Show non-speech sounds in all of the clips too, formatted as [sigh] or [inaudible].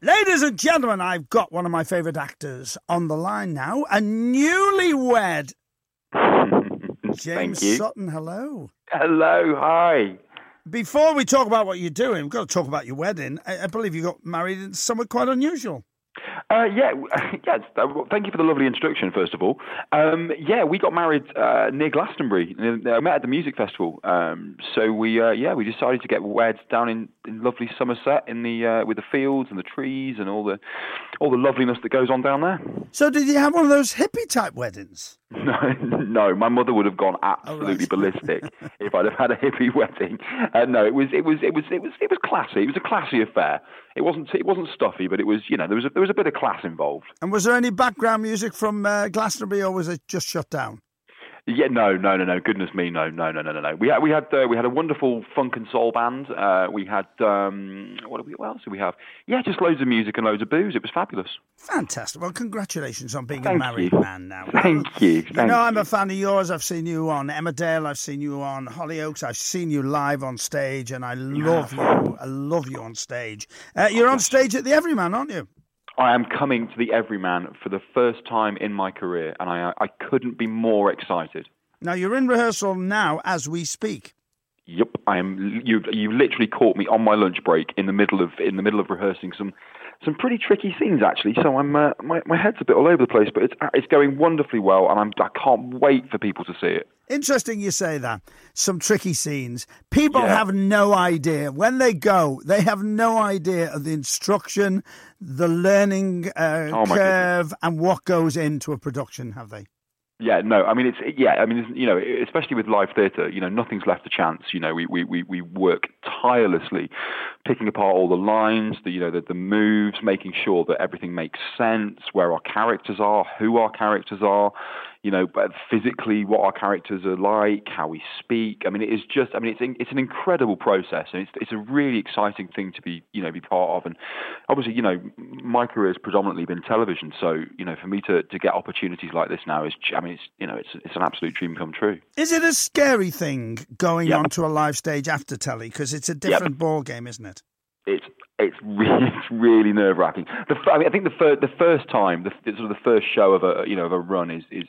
Ladies and gentlemen, I've got one of my favourite actors on the line now, a newlywed. [laughs] James. Sutton, hello. Hello, hi. Before we talk about what you're doing, we've got to talk about your wedding. I, I believe you got married in somewhere quite unusual. Uh, yeah, [laughs] yes. uh, Thank you for the lovely introduction, first of all. Um, yeah, we got married uh, near Glastonbury. I met at the music festival. Um, so we, uh, yeah, we decided to get wed down in, in lovely Somerset, in the uh, with the fields and the trees and all the all the loveliness that goes on down there. So, did you have one of those hippie type weddings? No, [laughs] no, my mother would have gone absolutely ballistic if I'd have had a hippie [laughs] wedding. Uh, no, it was, it was, it was, it was, it was classy. It was a classy affair. It wasn't, it wasn't stuffy, but it was, you know, there was a, there was a bit of class involved. And was there any background music from uh, Glastonbury, or was it just shut down? Yeah, no, no, no, no. Goodness me, no, no, no, no, no, no. We had we had uh, we had a wonderful funk and soul band. Uh, we had um, what, we, what else did we have? Yeah, just loads of music and loads of booze. It was fabulous. Fantastic. Well, congratulations on being a married you. man now. Thank you. You Thank know, I'm a fan of yours. I've seen you on Emmerdale. I've seen you on Hollyoaks. I've seen you live on stage, and I love you. I love you on stage. Uh, you're on stage at the Everyman, aren't you? I am coming to the Everyman for the first time in my career, and I I couldn't be more excited. Now you're in rehearsal now as we speak. Yep, I am. You you literally caught me on my lunch break in the middle of in the middle of rehearsing some some pretty tricky scenes actually. So I'm uh, my my head's a bit all over the place, but it's it's going wonderfully well, and I'm I can't wait for people to see it. Interesting you say that. Some tricky scenes. People Yeah. have no idea. When they go, they have no idea of the instruction, the learning uh, Oh, curve, and what goes into a production, have they? Yeah, no, I mean it's yeah, I mean you know, especially with live theatre, you know, nothing's left to chance. You know, we we we, we work tirelessly, picking apart all the lines, the you know the, the moves, making sure that everything makes sense, where our characters are, who our characters are, you know, but physically what our characters are like, how we speak. I mean, it is just, I mean, it's it's an incredible process, and it's it's a really exciting thing to be you know be part of. And obviously, you know, my career has predominantly been television, so you know, for me to to get opportunities like this now is, I mean, it's you know, it's it's an absolute dream come true. Is it a scary thing going Yep. onto a live stage after telly? Because it's a different ball game, isn't it? it's it's really [laughs] it's really nerve wracking. The f- I mean I think the fir- the first time the, sort of the first show of a you know of a run is is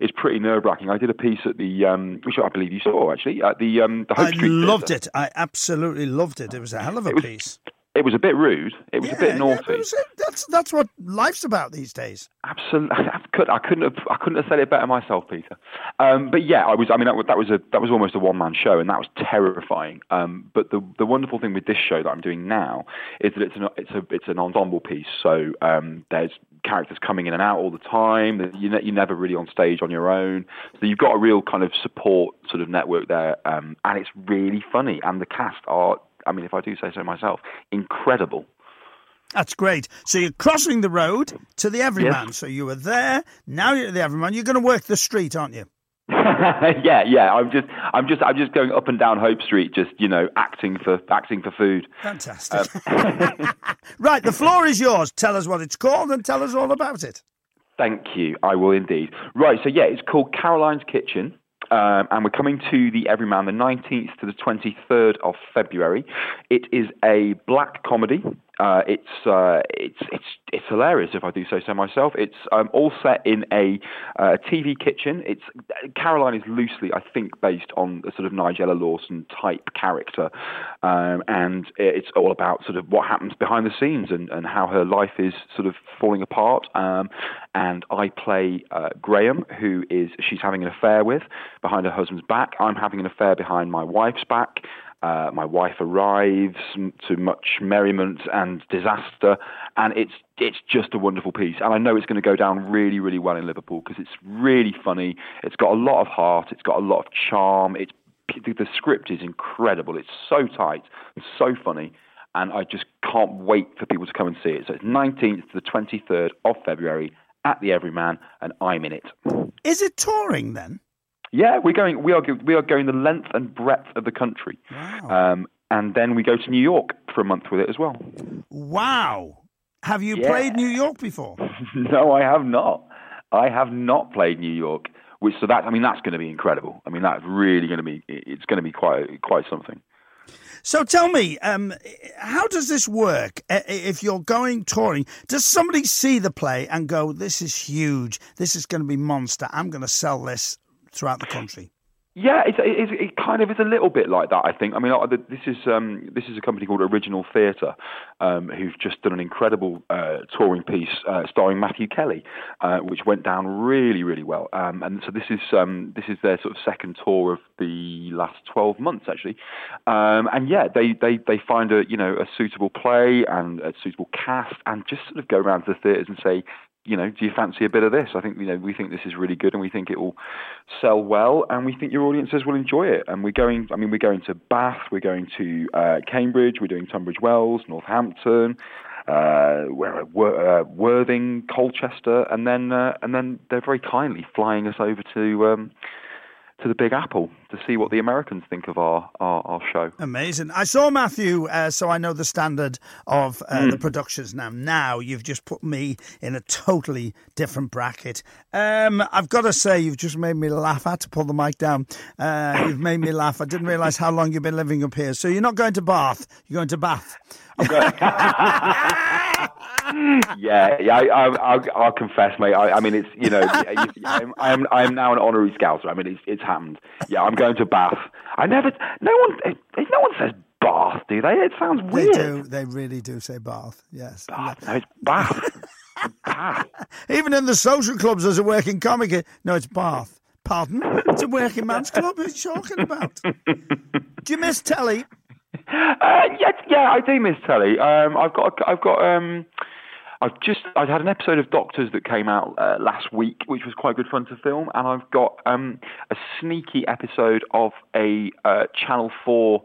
is pretty nerve wracking. I did a piece at the um which I believe you saw actually at the um the Hope I Street loved Theatre. it. I absolutely loved it. It was a hell of a It was- piece. It was a bit rude. It was a bit naughty. was- that's that's what life's about these days. Absolutely, [laughs] I couldn't. I couldn't have. I couldn't have said it better myself, Peter. Um, but yeah, I was. I mean, that, was- that was a that was almost a one man show, and that was terrifying. Um, but the the wonderful thing with this show that I'm doing now is that it's an it's a it's an ensemble piece. So um, there's characters coming in and out all the time. You ne- you're never really on stage on your own. So you've got a real kind of support sort of network there, um, and it's really funny. And the cast are. I mean, if I do say so myself, incredible. That's great. So you're crossing the road to the Everyman. So you were there. Now you're at the Everyman. You're going to work the street, aren't you? [laughs] yeah, yeah. I'm just, I'm just, I'm just going up and down Hope Street, just you know, acting for, acting for food. Fantastic. Um, [laughs] [laughs] right, the floor is yours. Tell us what it's called and tell us all about it. Thank you. I will indeed. Right. So yeah, it's called Caroline's Kitchen. Um, and we're coming to the Everyman the 19th to the 23rd of February. It is a black comedy. Uh, it's uh, it's it's it's hilarious if I do say so myself. It's um, all set in a uh, TV kitchen. It's Caroline is loosely, I think, based on a sort of Nigella Lawson type character, um, and it's all about sort of what happens behind the scenes and, and how her life is sort of falling apart. Um, and I play uh, Graham, who is she's having an affair with behind her husband's back. I'm having an affair behind my wife's back. Uh, my wife arrives to much merriment and disaster, and it's it's just a wonderful piece. And I know it's going to go down really, really well in Liverpool because it's really funny. It's got a lot of heart. It's got a lot of charm. It's the the script is incredible. It's so tight and so funny, and I just can't wait for people to come and see it. So it's 19th to the 23rd of February at the Everyman, and I'm in it. Is it touring then? Yeah, we're going. We are. We are going the length and breadth of the country, Wow. um, and then we go to New York for a month with it as well. wow. Have you Yeah. played New York before? [laughs] no, I have not. I have not played New York. Which so that I mean that's going to be incredible. I mean that's really going to be. It's going to be quite quite something. So tell me, um, how does this work? If you're going touring, does somebody see the play and go, "This is huge. This is going to be monster. I'm going to sell this throughout the country"? Yeah, it's, it's, it kind of is a little bit like that. I think. I mean, this is um, this is a company called Original Theatre, um, who've just done an incredible uh, touring piece uh, starring Matthew Kelly, uh, which went down really, really well. Um, and so this is um, this is their sort of second tour of the last twelve months, actually. Um, and yeah, they, they they find a you know a suitable play and a suitable cast, and just sort of go around to the theatres and say, you know, do you fancy a bit of this? I think you know we think this is really good, and we think it will sell well, and we think your audiences will enjoy it. And we're going. I mean, we're going to Bath, we're going to uh, Cambridge, we're doing Tunbridge Wells, Northampton, uh, uh, Worthing, Colchester, and then uh, and then they're very kindly flying us over to. Um, to the Big Apple to see what the Americans think of our, our, our show. Amazing. I saw Matthew, uh, so I know the standard of uh, mm. the productions now. Now you've just put me in a totally different bracket. Um, I've got to say, you've just made me laugh. I had to pull the mic down. Uh, you've made me laugh. I didn't realise how long you've been living up here. So you're not going to Bath, you're going to Bath. [laughs] yeah, yeah. I, will confess, mate. I, I, mean, it's you know, [laughs] I'm, I'm I'm now an honorary scouser. I mean, it's it's happened. Yeah, I'm going to Bath. I never. No one. No one says Bath, do they? It sounds weird. They do. They really do say Bath. Yes. Bath. No, it's Bath. Bath. [laughs] Even in the social clubs, there's a working comic. No, it's Bath. Pardon? It's a working man's [laughs] club. Who's talking about? Do you miss telly? Uh, yeah, yeah, I do miss telly. Um, I've got, I've got, um, I've just, I had an episode of Doctors that came out uh, last week, which was quite good fun to film, and I've got um, a sneaky episode of a uh, Channel Four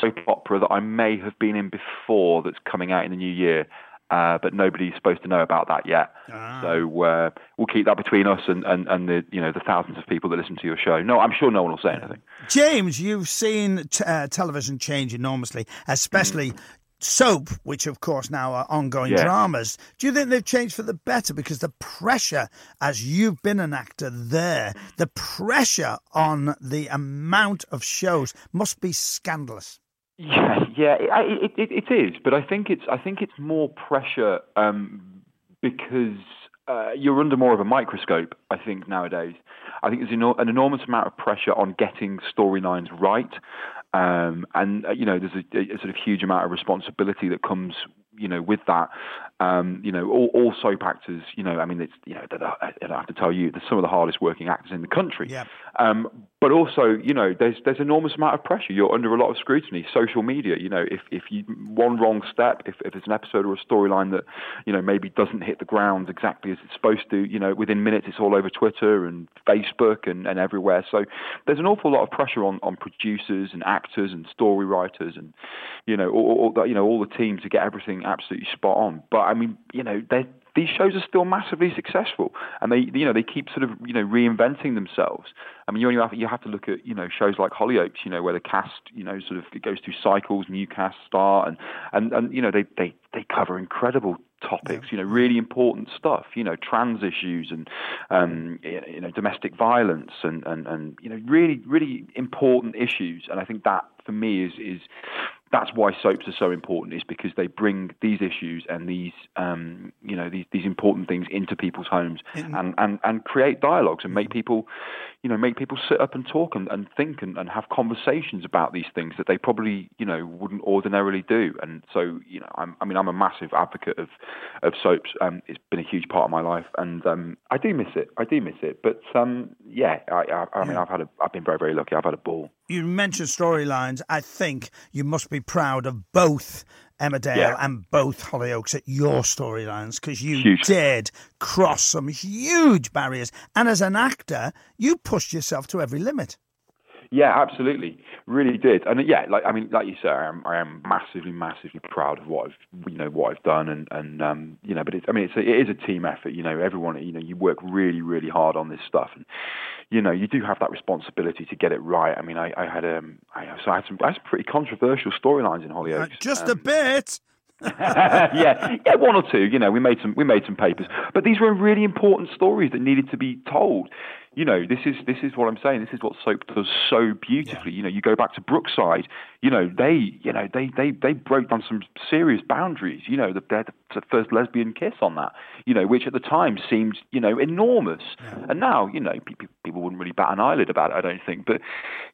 soap opera that I may have been in before that's coming out in the new year uh, but nobody's supposed to know about that yet. Ah. So uh, we'll keep that between us and, and, and the you know the thousands of people that listen to your show. No, I'm sure no one will say anything. James, you've seen t- uh, television change enormously, especially. Mm. Soap, which of course now are ongoing yeah. dramas. Do you think they've changed for the better? Because the pressure, as you've been an actor there, the pressure on the amount of shows must be scandalous. Yeah, yeah, it, it, it is, but I think it's I think it's more pressure um, because uh, you're under more of a microscope. I think nowadays, I think there's an enormous amount of pressure on getting storylines right, um, and uh, you know there's a, a, sort of huge amount of responsibility that comes you know with that. Um, you know, all, all, soap actors, you know, I mean, it's, you know, I have to tell you, they're some of the hardest working actors in the country. Yeah. Um, but also, you know, there's there's enormous amount of pressure. You're under a lot of scrutiny. Social media, you know, if if you one wrong step, if if it's an episode or a storyline that, you know, maybe doesn't hit the ground exactly as it's supposed to, you know, within minutes it's all over Twitter and Facebook and, and everywhere. So there's an awful lot of pressure on, on producers and actors and story writers and, you know, all, all the, you know all the team to get everything absolutely spot on. But I mean, you know, these shows are still massively successful, and they you know they keep sort of you know reinventing themselves. I mean, you only have you have to look at you know shows like Hollyoaks, you know, where the cast you know sort of it goes through cycles, new cast start, and and and you know they they they cover incredible topics, you know, really important stuff, you know, trans issues and, um, you know, domestic violence and, and, and, you know, really, really important issues. And I think that for me is, is that's why soaps are so important is because they bring these issues and these um, you know these these important things into people's homes and, and, and create dialogues and make mm-hmm. people you know make people sit up and talk and, and think and, and have conversations about these things that they probably you know wouldn't ordinarily do. And so you know I'm, I mean I'm a massive advocate of of soaps. Um, it's been a huge part of my life and um, I do miss it. I do miss it. But um, yeah I, I, I mean I've had a I've been very very lucky. I've had a ball you mentioned storylines. I think you must be proud of both Emmerdale yeah. and both Hollyoaks at your storylines because you huge. did cross some huge barriers. And as an actor, you pushed yourself to every limit. Yeah, absolutely, really did, and yeah, like I mean, like you said, I am I am massively, massively proud of what I've you know what I've done, and and um, you know, but it's I mean, it's a, it is a team effort. You know, everyone, you know, you work really, really hard on this stuff, and you know, you do have that responsibility to get it right. I mean, I, I had um, I, so I had some, I had some pretty controversial storylines in Hollyoaks. Uh, just um, a bit. [laughs] [laughs] yeah, yeah, one or two. You know, we made some we made some papers, but these were really important stories that needed to be told you know, this is this is what I'm saying. This is what soap does so beautifully. Yeah. You know, you go back to Brookside. You know, they you know they they they broke down some serious boundaries. You know, the, the first lesbian kiss on that. You know, which at the time seemed you know enormous, yeah. and now you know people, people wouldn't really bat an eyelid about it. I don't think. But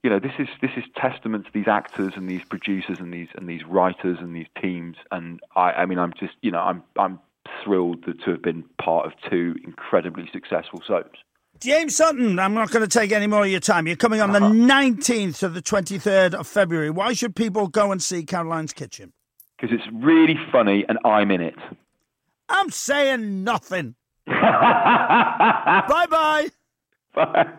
you know, this is this is testament to these actors and these producers and these and these writers and these teams. And I I mean, I'm just you know I'm I'm thrilled to have been part of two incredibly successful soaps. James Sutton, I'm not going to take any more of your time. You're coming on the 19th uh-huh. to the 23rd of February. Why should people go and see Caroline's Kitchen? Because it's really funny and I'm in it. I'm saying nothing. [laughs] Bye-bye. Bye.